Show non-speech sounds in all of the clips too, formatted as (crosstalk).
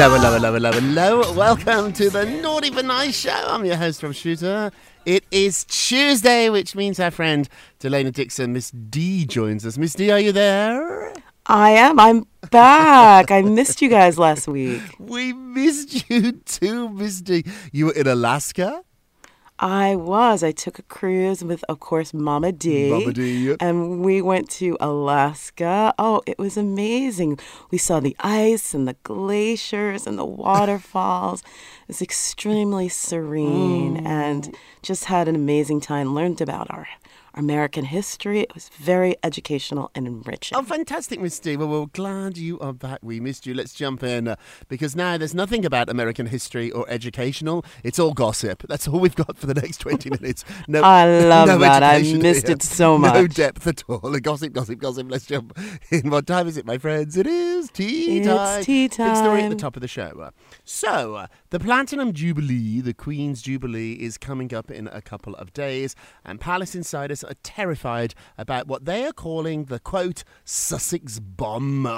Hello, hello, hello, hello, hello. Welcome to the Naughty but Nice Show. I'm your host, Rob Shuter. It is Tuesday, which means our friend Delana Dixon, Miss D, joins us. Miss D, are you there? I am. I'm back. I missed you guys last week. We missed you too, Miss D. You were in Alaska? I was. I took a cruise with, of course, Mama D. Mama D. And we went to Alaska. Oh, it was amazing. We saw the ice and the glaciers and the (laughs) waterfalls. it was extremely serene oh. and just had an amazing time. Learned about our American history. It was very educational and enriching. Oh, fantastic, Miss D. Well, we're glad you are back. We missed you. Let's jump in uh, because now there's nothing about American history or educational. It's all gossip. That's all we've got for the next 20 (laughs) minutes. No, I love no that. I missed here. it so much. No depth at all. (laughs) Gossip, gossip, gossip. Let's jump in. What time is it, my friends? It is tea It's time. tea Big story at the time. top of the show. Uh, So, uh, the Platinum Jubilee, the Queen's Jubilee, is coming up in a couple of days, and Palace insiders are terrified about what they are calling the quote Sussex bomb.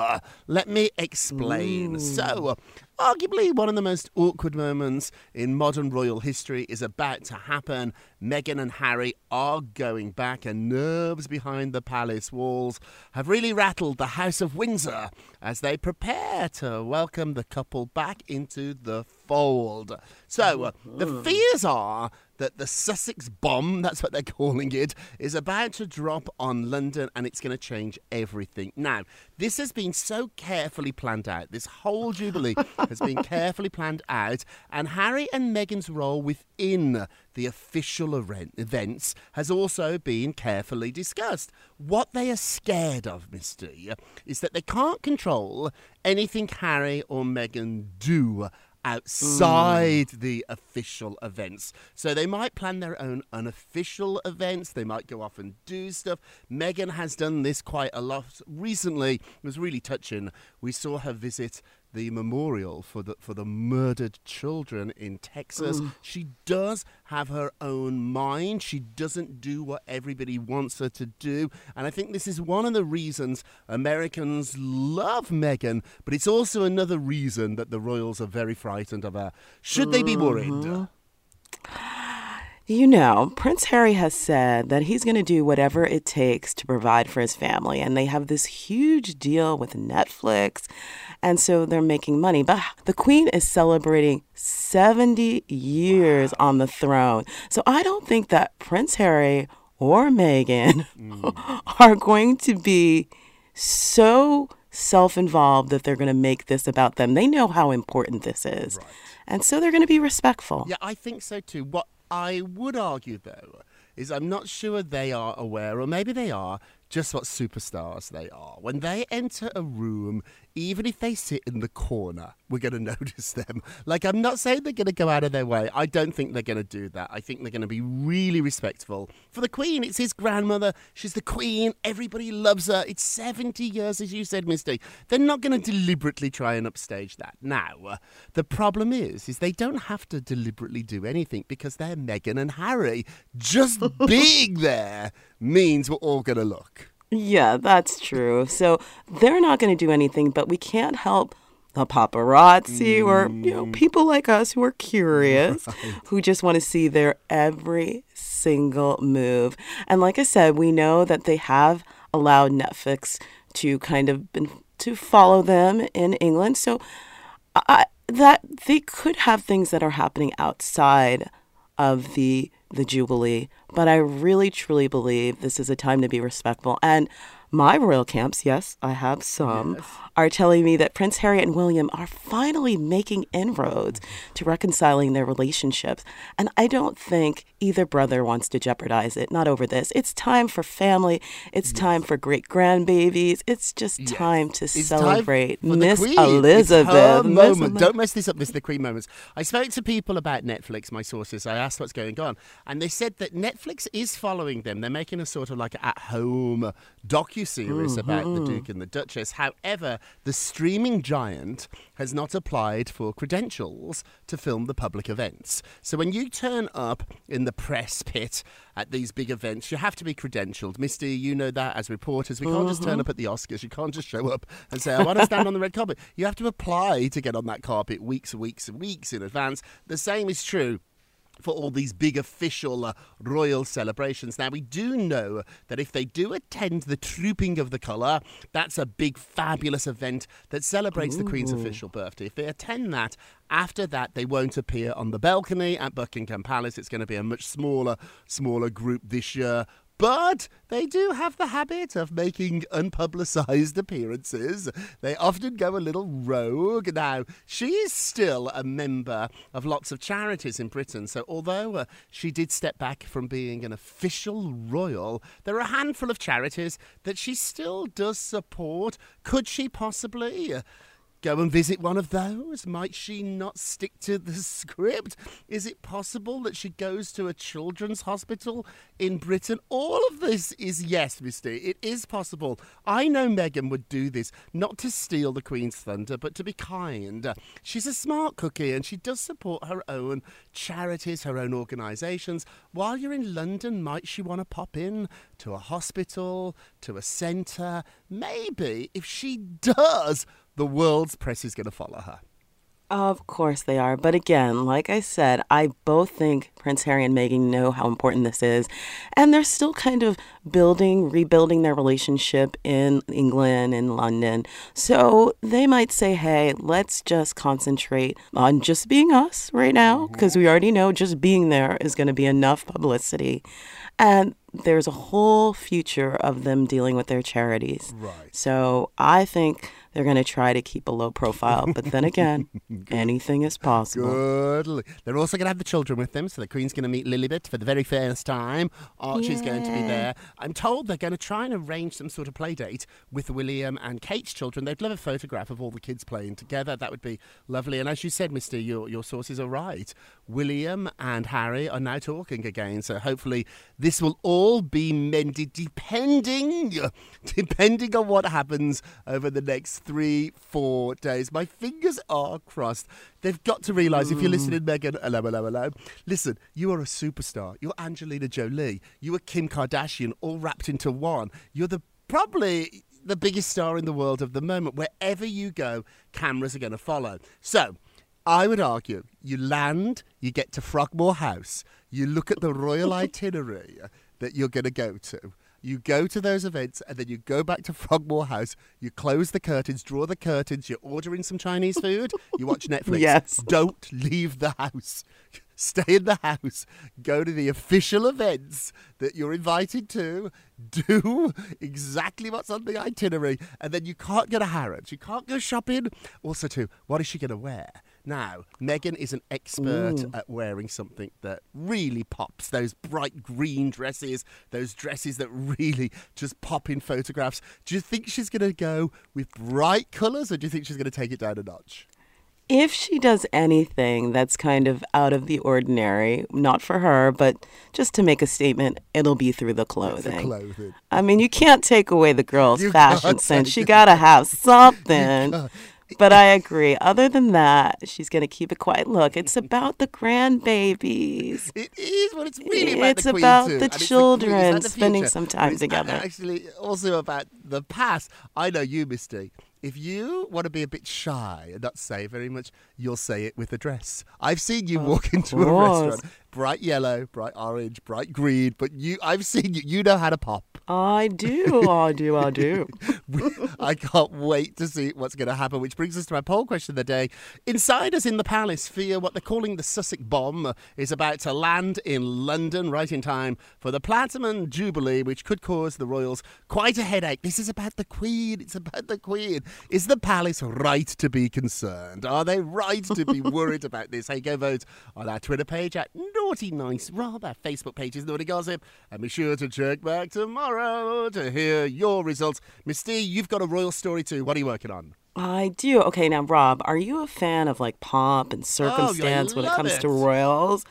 Let me explain. So, uh, Arguably, one of the most awkward moments in modern royal history is about to happen. Meghan and Harry are going back, and nerves behind the palace walls have really rattled the House of Windsor as they prepare to welcome the couple back into the fold. So, uh, the fears are that the Sussex bomb, that's what they're (laughs) calling it, is about to drop on London and it's going to change everything. Now, this has been so carefully planned out. This whole Jubilee has been (laughs) carefully planned out, and Harry and Meghan's role within the official event- events has also been carefully discussed. What they are scared of, Misty, is that they can't control anything Harry or Meghan do Mm. outside the official events. So they might plan their own unofficial events. They might go off and do stuff. Meghan has done this quite a lot recently. It was really touching. We saw her visit the memorial for the for the murdered children in Texas. She does have her own mind. She doesn't do what everybody wants her to do. And I think this is one of the reasons Americans love Meghan, but it's also another reason that the royals are very frightened of her. Should they be worried? Mm-hmm. You know, Prince Harry has said that he's going to do whatever it takes to provide for his family. And they have this huge deal with Netflix. And so they're making money. But the Queen is celebrating 70 years on the throne. So I don't think that Prince Harry or Meghan mm. (laughs) are going to be so self involved that they're going to make this about them. They know how important this is. And so they're going to be respectful. Yeah, I think so too. What I would argue, though, is I'm not sure they are aware, or maybe they are, just what superstars they are. When they enter a room, even if they sit in the corner, we're going (laughs) to notice them. Like, I'm not saying they're going to go out of their way. I don't think they're going to do that. I think they're going to be really respectful. For the Queen, it's his grandmother. She's the Queen. Everybody loves her. It's 70 years, as you said, Misty. They're not going to deliberately try and upstage that. Now, uh, the problem is, is they don't have to deliberately do anything because they're Meghan and Harry. Just (laughs) being there means we're all going to look. Yeah, that's true. So they're not going to do anything, but we can't help the paparazzi or you know mm. people like us who are curious, (laughs) who just want to see their every single move. And like I said, we know that they have allowed Netflix to kind of been, to follow them in England. So I, that they could have things that are happening outside of the the Jubilee, but I really truly believe this is a time to be respectful. And my royal camps, yes, I have some, are telling me that Prince Harry and William are finally making inroads mm-hmm. to reconciling their relationships. And I don't think either brother wants to jeopardize it, not over this. It's time for family, it's time for great grandbabies, it's just time to It's celebrate the Miss Elizabeth. Miss moment. Don't mess this up, Miss the Queen moments. I spoke to people about Netflix, my sources. I asked what's going on, and they said that Netflix is following them. They're making a sort of like at-home docu series mm-hmm, about the mm. Duke and the Duchess. However, the streaming giant has not applied for credentials to film the public events. So when you turn up in the press pit at these big events, you have to be credentialed. Misty, you know that as reporters. We can't just turn mm-hmm. up at the Oscars. You can't just show up and say, I want to stand on the red carpet. You have to apply to get on that carpet weeks and weeks and weeks in advance. The same is true for all these big official uh, royal celebrations. Now, we do know that if they do attend the Trooping of the Colour, that's a big, fabulous event that celebrates the Queen's official birthday. If they attend that, after that, they won't appear on the balcony at Buckingham Palace. It's going to be a much smaller, smaller group this year. But they do have the habit of making unpublicized appearances. They often go a little rogue. Now, she is still a member of lots of charities in Britain, so although uh, she did step back from being an official royal, there are a handful of charities that she still does support. Could she possibly? Uh, go and visit one of those? Might she not stick to the script? Is it possible that she goes to a children's hospital in Britain? All of this is yes, Misty. It is possible. I know Meghan would do this, not to steal the Queen's thunder, but to be kind. She's a smart cookie and she does support her own charities, her own organisations. While you're in London, might she want to pop in to a hospital, to a centre? Maybe if she does, the world's press is going to follow her. Of course they are. But again, like I said, I both think Prince Harry and Meghan know how important this is. And they're still kind of building, rebuilding their relationship in England and London. So they might say, hey, let's just concentrate on just being us right now, because we mm-hmm. already know just being there is going to be enough publicity. And there's a whole future of them dealing with their charities. Right. So I think they're going to try to keep a low profile. But then again, (laughs) anything is possible. Good. They're also going to have the children with them, so the Queen's going to meet Lilibet for the very first time. Oh, Archie's going to be there. I'm told they're going to try and arrange some sort of play date with William and Kate's children. They'd love a photograph of all the kids playing together. That would be lovely. And as you said, Mister, your your sources are right. William and Harry are now talking again, so hopefully this will all be mended, depending depending on what happens over the next three, four days. My fingers are crossed. They've got to realise if you're hmm. listening, Meghan, hello, hello, hello. Listen, you are a superstar. You're Angelina Jolie. You are Kim Kardashian, all wrapped into one. You're the probably the biggest star in the world of the moment. Wherever you go, cameras are going to follow. So. I would argue you land, you get to Frogmore House, you look at the royal (laughs) itinerary that you're going to go to. You go to those events and then you go back to Frogmore House. You close the curtains, draw the curtains. You're ordering some Chinese food. You watch (laughs) Netflix. Yes. Don't leave the house. Stay in the house. Go to the official events that you're invited to. Do exactly what's on the itinerary. And then you can't go to Harrods. You can't go shopping. Also, too, what is she going to wear? Now, Meghan is an expert at wearing something that really pops. Those bright green dresses, those dresses that really just pop in photographs. Do you think she's going to go with bright colours or do you think she's going to take it down a notch? If she does anything that's kind of out of the ordinary, not for her, but just to make a statement, it'll be through the clothing. The clothing. I mean, you can't take away the girl's You fashion sense. She got to have (laughs) something. But I agree. Other than that, she's going to keep it quiet. Look, it's about the grandbabies. It is, but it's really about It's the about the and children the spending some time together. Actually, also about the past. I know you, Misty. If you want to be a bit shy and not say very much, you'll say it with a dress. I've seen you walk (laughs) into a restaurant, bright yellow, bright orange, bright green, but you, I've seen you. You know how to pop. I do. I do. I do. (laughs) I can't wait to see what's going to happen. Which brings us to our poll question of the day. Insiders in the palace fear what they're calling the Sussex bomb is about to land in London right in time for the Platinum Jubilee, which could cause the royals quite a headache. This is about the Queen. It's about the Queen. Is the palace right to be concerned? Are they right to be (laughs) worried about this? Hey, go vote on our Twitter page at Naughty Nice Rather Facebook page is Naughty Gossip. And be sure to check back tomorrow to hear your results. Misty, you've got a royal story too. What are you working on? I do. Okay, now, Rob, are you a fan of like pomp and oh, circumstance when it comes to it. royals?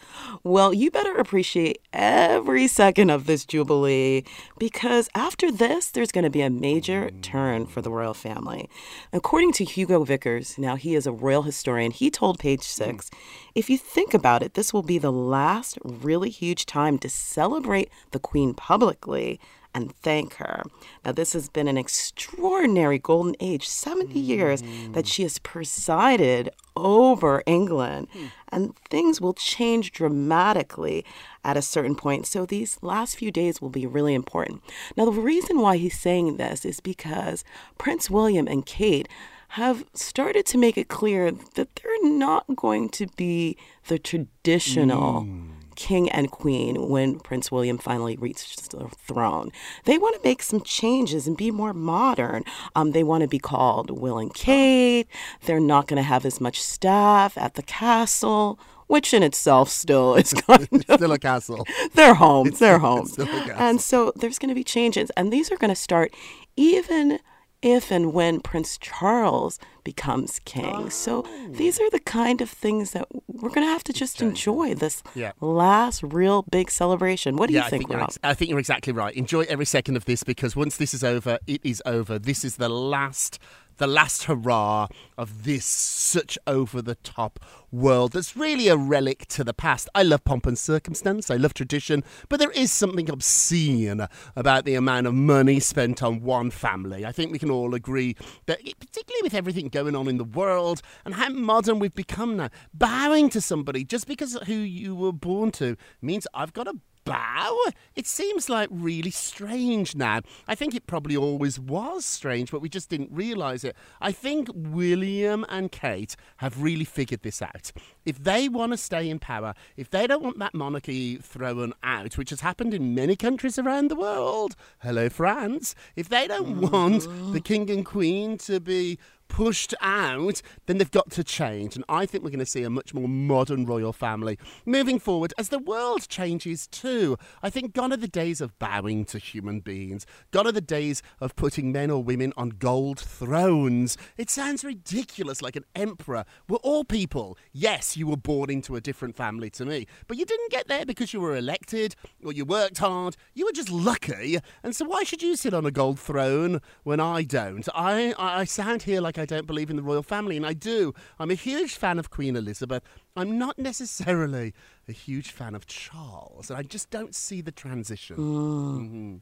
Well, you better appreciate every second of this jubilee because after this, there's going to be a major turn for the royal family. According to Hugo Vickers, now he is a royal historian, he told Page hmm. Six, if you think about it, this will be the last really huge time to celebrate the Queen publicly and thank her. Now, this has been an extraordinary golden age 70 years that mm. she has presided over England, hmm. and things will change dramatically at a certain point. So, these last few days will be really important. Now, the reason why he's saying this is because Prince William and Kate have started to make it clear that they're not going to be the traditional hmm. King and queen when Prince William finally reaches the throne. They want to make some changes and be more modern. Um, they want to be called Will and Kate. They're not going to have as much staff at the castle, which in itself still is (laughs) kind of Still a castle. their homes, their (laughs) a. And so there's going to be changes, and these are going to start even if and when Prince Charles becomes king. So oh. these are the kind of things that we're going to have to just enjoy this Yeah. last real big celebration. What do yeah, you think, I think, Rob? ex- I think you're exactly right. Enjoy every second of this because once this is over, it is over. This is the last, the last hurrah of this such over the top world that's really a relic to the past. I love pomp and circumstance. I love tradition, but there is something obscene about the amount of money spent on one family. I think we can all agree that, particularly with everything going on in the world and how modern we've become now, bowing to somebody just because of who you were born to means I've got to bow? It seems like really strange now. I think it probably always was strange, but we just didn't realise it. I think William and Kate have really figured this out. If they want to stay in power, if they don't want that monarchy thrown out, which has happened in many countries around the world, hello, France, if they don't want mm-hmm. the king and queen to be pushed out, then they've got to change. And I think we're going to see a much more modern royal family moving forward as the world changes too. I think gone are the days of bowing to human beings, gone are the days of putting men or women on gold thrones. It sounds ridiculous, like an emperor. We're all people. Yes, you were born into a different family to me, but you didn't get there because you were elected or you worked hard. You were just lucky. And so why should you sit on a gold throne when I don't? I, I sound here like I don't believe in the royal family, and I do. I'm a huge fan of Queen Elizabeth. I'm not necessarily a huge fan of Charles, and I just don't see the transition. Mhm.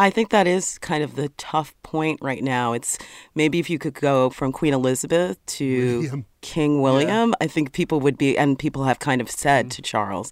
I think that is kind of the tough point right now. It's maybe if you could go from Queen Elizabeth to William. King William, I think people would be, and people have kind of said Mm. to Charles,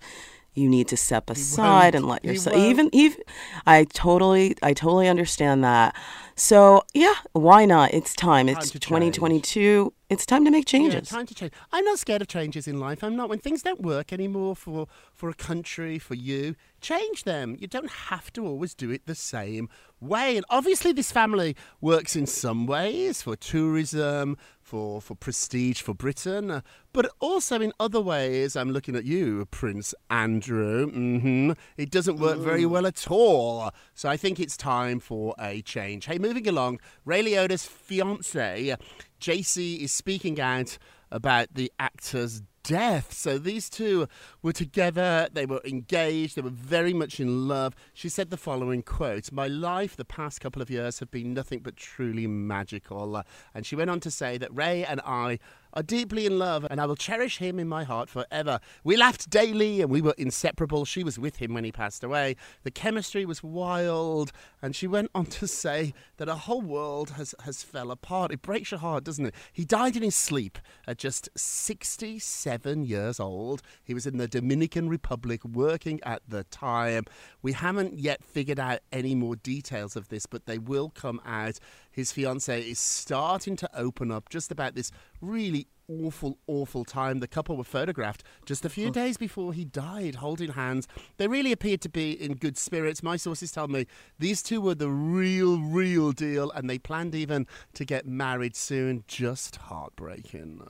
you need to step aside and let yourself even even I totally I totally understand that. So yeah, why not? It's time. It's to change. 2022. It's time to make changes. Yeah, time to change. I'm not scared of changes in life. I'm not. When things don't work anymore for for a country, for you, change them. You don't have to always do it the same way. And obviously, this family works in some ways for tourism, for for prestige for Britain, but also in other ways. I'm looking at you, Prince Andrew. hmm It doesn't work very well at all. So I think it's time for a change. Hey, moving along, Ray Liotta's fiance. Jacy is speaking out about the actor's death. So these two were together, they were engaged, they were very much in love. She said the following quote My life the past couple of years have been nothing but truly magical. And she went on to say that Ray and I are deeply in love and I will cherish him in my heart forever. We laughed daily and we were inseparable. She was with him when he passed away. The chemistry was wild. And she went on to say that our whole world has, has fell apart. It breaks your heart, doesn't it? He died in his sleep at just 67 years old. He was in the Dominican Republic working at the time. We haven't yet figured out any more details of this, but they will come out. His fiance is starting to open up just about this really awful, awful time. The couple were photographed just a few oh. days before he died, holding hands. They really appeared to be in good spirits. My sources tell me these two were the real, real deal, and they planned even to get married soon. Just heartbreaking.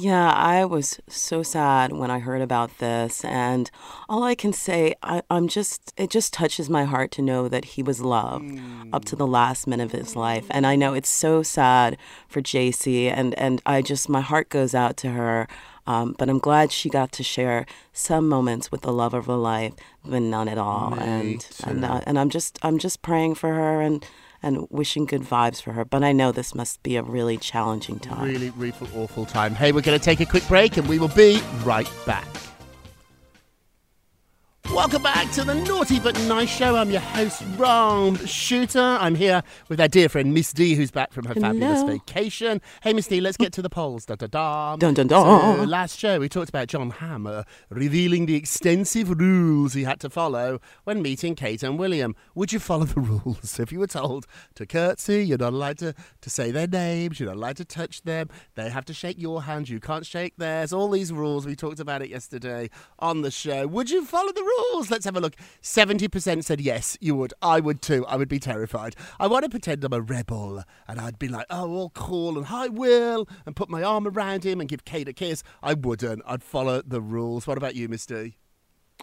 Yeah, I was so sad when I heard about this. And all I can say, I, I'm just, it just touches my heart to know that he was loved up to the last minute of his life. And I know it's so sad for Jacy. And, and I just, my heart goes out to her. Um, but I'm glad she got to share some moments with the love of her life, but none at all. And and, uh, and I'm just I'm just praying for her and and wishing good vibes for her. But I know this must be a really challenging time. Really, really awful time. Hey, we're going to take a quick break and we will be right back. Welcome back to the Naughty But Nice Show. I'm your host, Ron Shuter. I'm here with our dear friend Miss D, who's back from her fabulous vacation. Hey, Miss D, let's get to the polls. Da da da. Dun, dun, dun. So, last show we talked about John Hammer uh, revealing the extensive rules he had to follow when meeting Kate and William. Would you follow the (laughs) rules? If you were told to curtsy, you're not allowed to, to say their names, you're not allowed to touch them, they have to shake your hand, you can't shake theirs. All these rules, we talked about it yesterday on the show. Would you follow the rules? Let's have a look. 70% said yes, you would. I would too. I would be terrified. I want to pretend I'm a rebel and I'd be like, oh, all cool and hi, Will, and put my arm around him and give Kate a kiss. I wouldn't. I'd follow the rules. What about you, Miss D?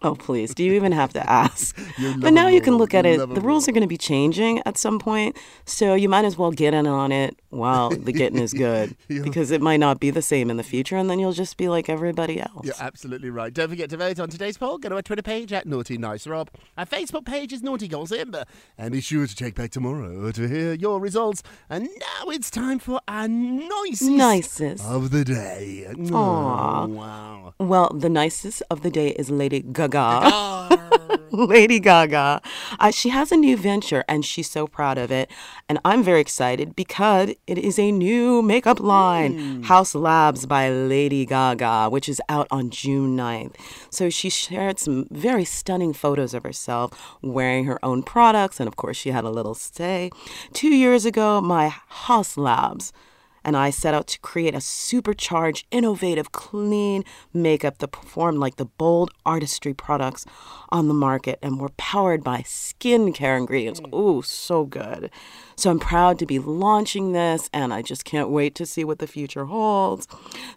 Oh, please. Do you even have to ask? (laughs) But now you can look at You it. The rules rule. are going to be changing at some point. So you might as well get in on it while the getting is good (laughs) because it might not be the same in the future. And then you'll just be like everybody else. You're absolutely right. Don't forget to vote on today's poll. Go to our Twitter page at Naughty Nice Rob. Our Facebook page is Naughty Goals Imber. And be sure to check back tomorrow to hear your results. And now it's time for our nicest, Nicest. of the day. Aw. Oh, wow. Well, the nicest of the day is Lady Gaga. (laughs) Lady Gaga. Uh, she has a new venture and she's so proud of it. And I'm very excited because it is a new makeup line, hmm. Haus Labs by Lady Gaga, which is out on June 9th. So she shared some very stunning photos of herself wearing her own products. And of course, she had a little stay. Two years ago, my Haus Labs and I set out to create a supercharged, innovative, clean makeup that performed like the bold artistry products on the market and were powered by skincare ingredients. Mm. Ooh, so good. So I'm proud to be launching this and I just can't wait to see what the future holds.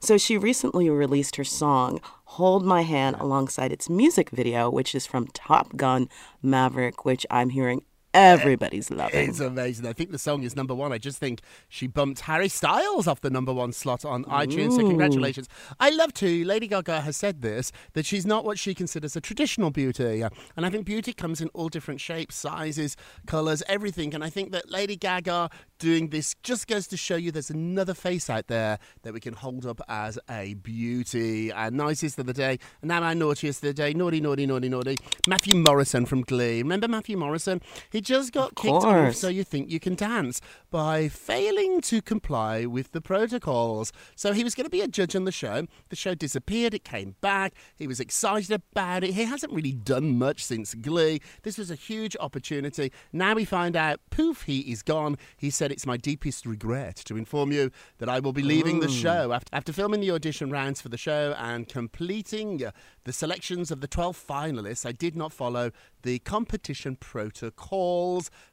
So she recently released her song, Hold My Hand, alongside its music video, which is from Top Gun Maverick, which I'm hearing everybody's loving. It's amazing. I think the song is number one. I just think she bumped Harry Styles off the number one slot on iTunes. So congratulations. I love to. Lady Gaga has said this that she's not what she considers a traditional beauty, and I think beauty comes in all different shapes, sizes, colors, everything. And I think that Lady Gaga doing this just goes to show you there's another face out there that we can hold up as a beauty. And nicest of the day, and now our naughtiest of the day, naughty, naughty, naughty, naughty. Matthew Morrison from Glee. Remember Matthew Morrison? He just got kicked off. So You Think You Can Dance by failing to comply with the protocols. So he was going to be a judge on the show. The show disappeared, it came back. He was excited about it. He hasn't really done much since Glee. This was a huge opportunity. Now we find out, poof, he is gone. He said, It's my deepest regret to inform you that I will be leaving the hmm. show after, after filming the audition rounds for the show and completing the selections of the 12 finalists. I did not follow the competition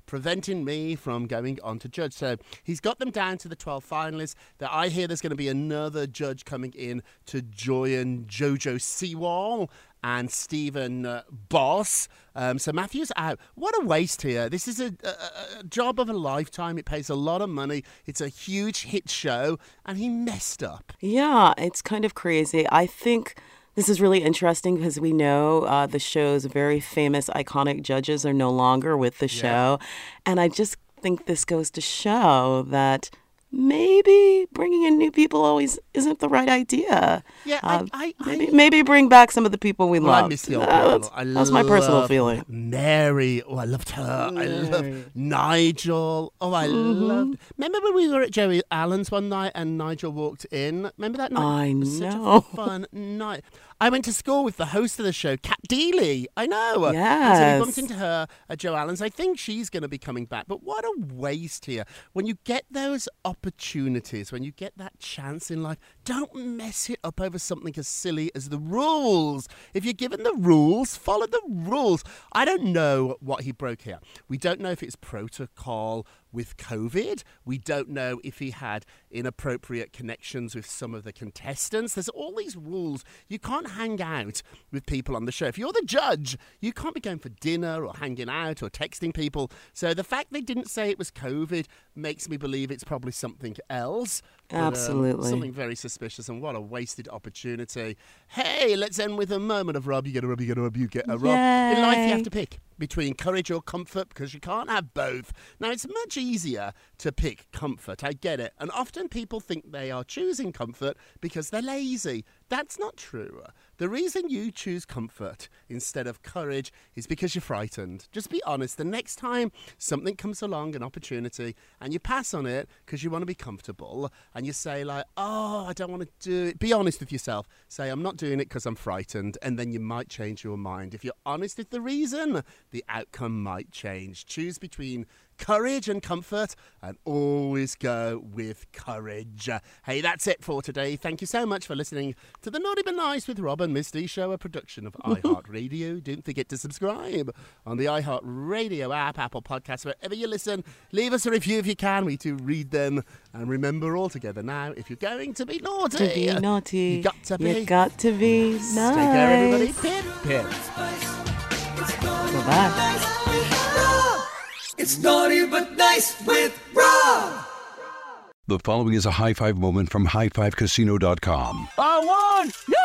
preventing me from going on to judge. So he's got them down to the 12 finalists. That I hear there's going to be another judge coming in to join JoJo Siwa and Stephen uh, Boss. Um, so Matthew's out. What a waste here. This is a, a, a job of a lifetime. It pays a lot of money. It's a huge hit show, and he messed up. Yeah, it's kind of crazy. I think this is really interesting because we know uh, the show's very famous, iconic judges are no longer with the show. And I just think this goes to show that maybe bringing in new people always isn't the right idea. Yeah, Uh, I- maybe, I- maybe bring back some of the people we Well, love. I miss the old Uh, people. that's, I that's my personal feeling. Mary. Oh, I loved her. I love Nigel. Oh, I Mm-hmm. loved. Remember when we were at Joey Allen's one night and Nigel walked in? Remember that night? I It was Such a fun night. I went to school with the host of the show, Cat Deeley. I know. And so we bumped into her at Joe Allen's. I think she's going to be coming back. But what a waste here. When you get those opportunities, when you get that chance in life, don't mess it up over something as silly as the rules. If you're given the rules, follow the rules. I don't know what he broke here. We don't know if it's protocol with COVID. We don't know if he had inappropriate connections with some of the contestants. There's all these rules. You can't hang out with people on the show. If you're the judge, you can't be going for dinner or hanging out or texting people. So the fact they didn't say it was COVID makes me believe it's probably something else. But, um, Absolutely. something very suspicious and what a wasted opportunity. Hey, let's end with a moment of rub. You get a Rob, you get a Rob, you get a Rob. In life, you have to pick between courage or comfort because you can't have both. Now, it's much easier to pick comfort. I get it. And often people think they are choosing comfort because they're lazy. That's not true. The reason you choose comfort instead of courage is because you're frightened. Just be honest. The next time something comes along, an opportunity, and you pass on it because you want to be comfortable, and you say, like, oh, I don't want to do it, be honest with yourself. Say, I'm not doing it because I'm frightened, and then you might change your mind. If you're honest with the reason, the outcome might change. Choose between courage and comfort, and always go with courage. Hey, that's it for today. Thank you so much for listening to the Naughty But Nice with Rob and Misty show, a production of (laughs) iHeartRadio. Don't forget to subscribe on the iHeartRadio app, Apple Podcasts, wherever you listen. Leave us a review if you can. We do read them. And remember all together now, if you're going to be naughty, To be naughty, you got to be. You got to be nice. Take care, everybody. Pip, pip. Bye-bye. It's naughty but nice with Rob. The following is a high five moment from highfivecasino.com. I won!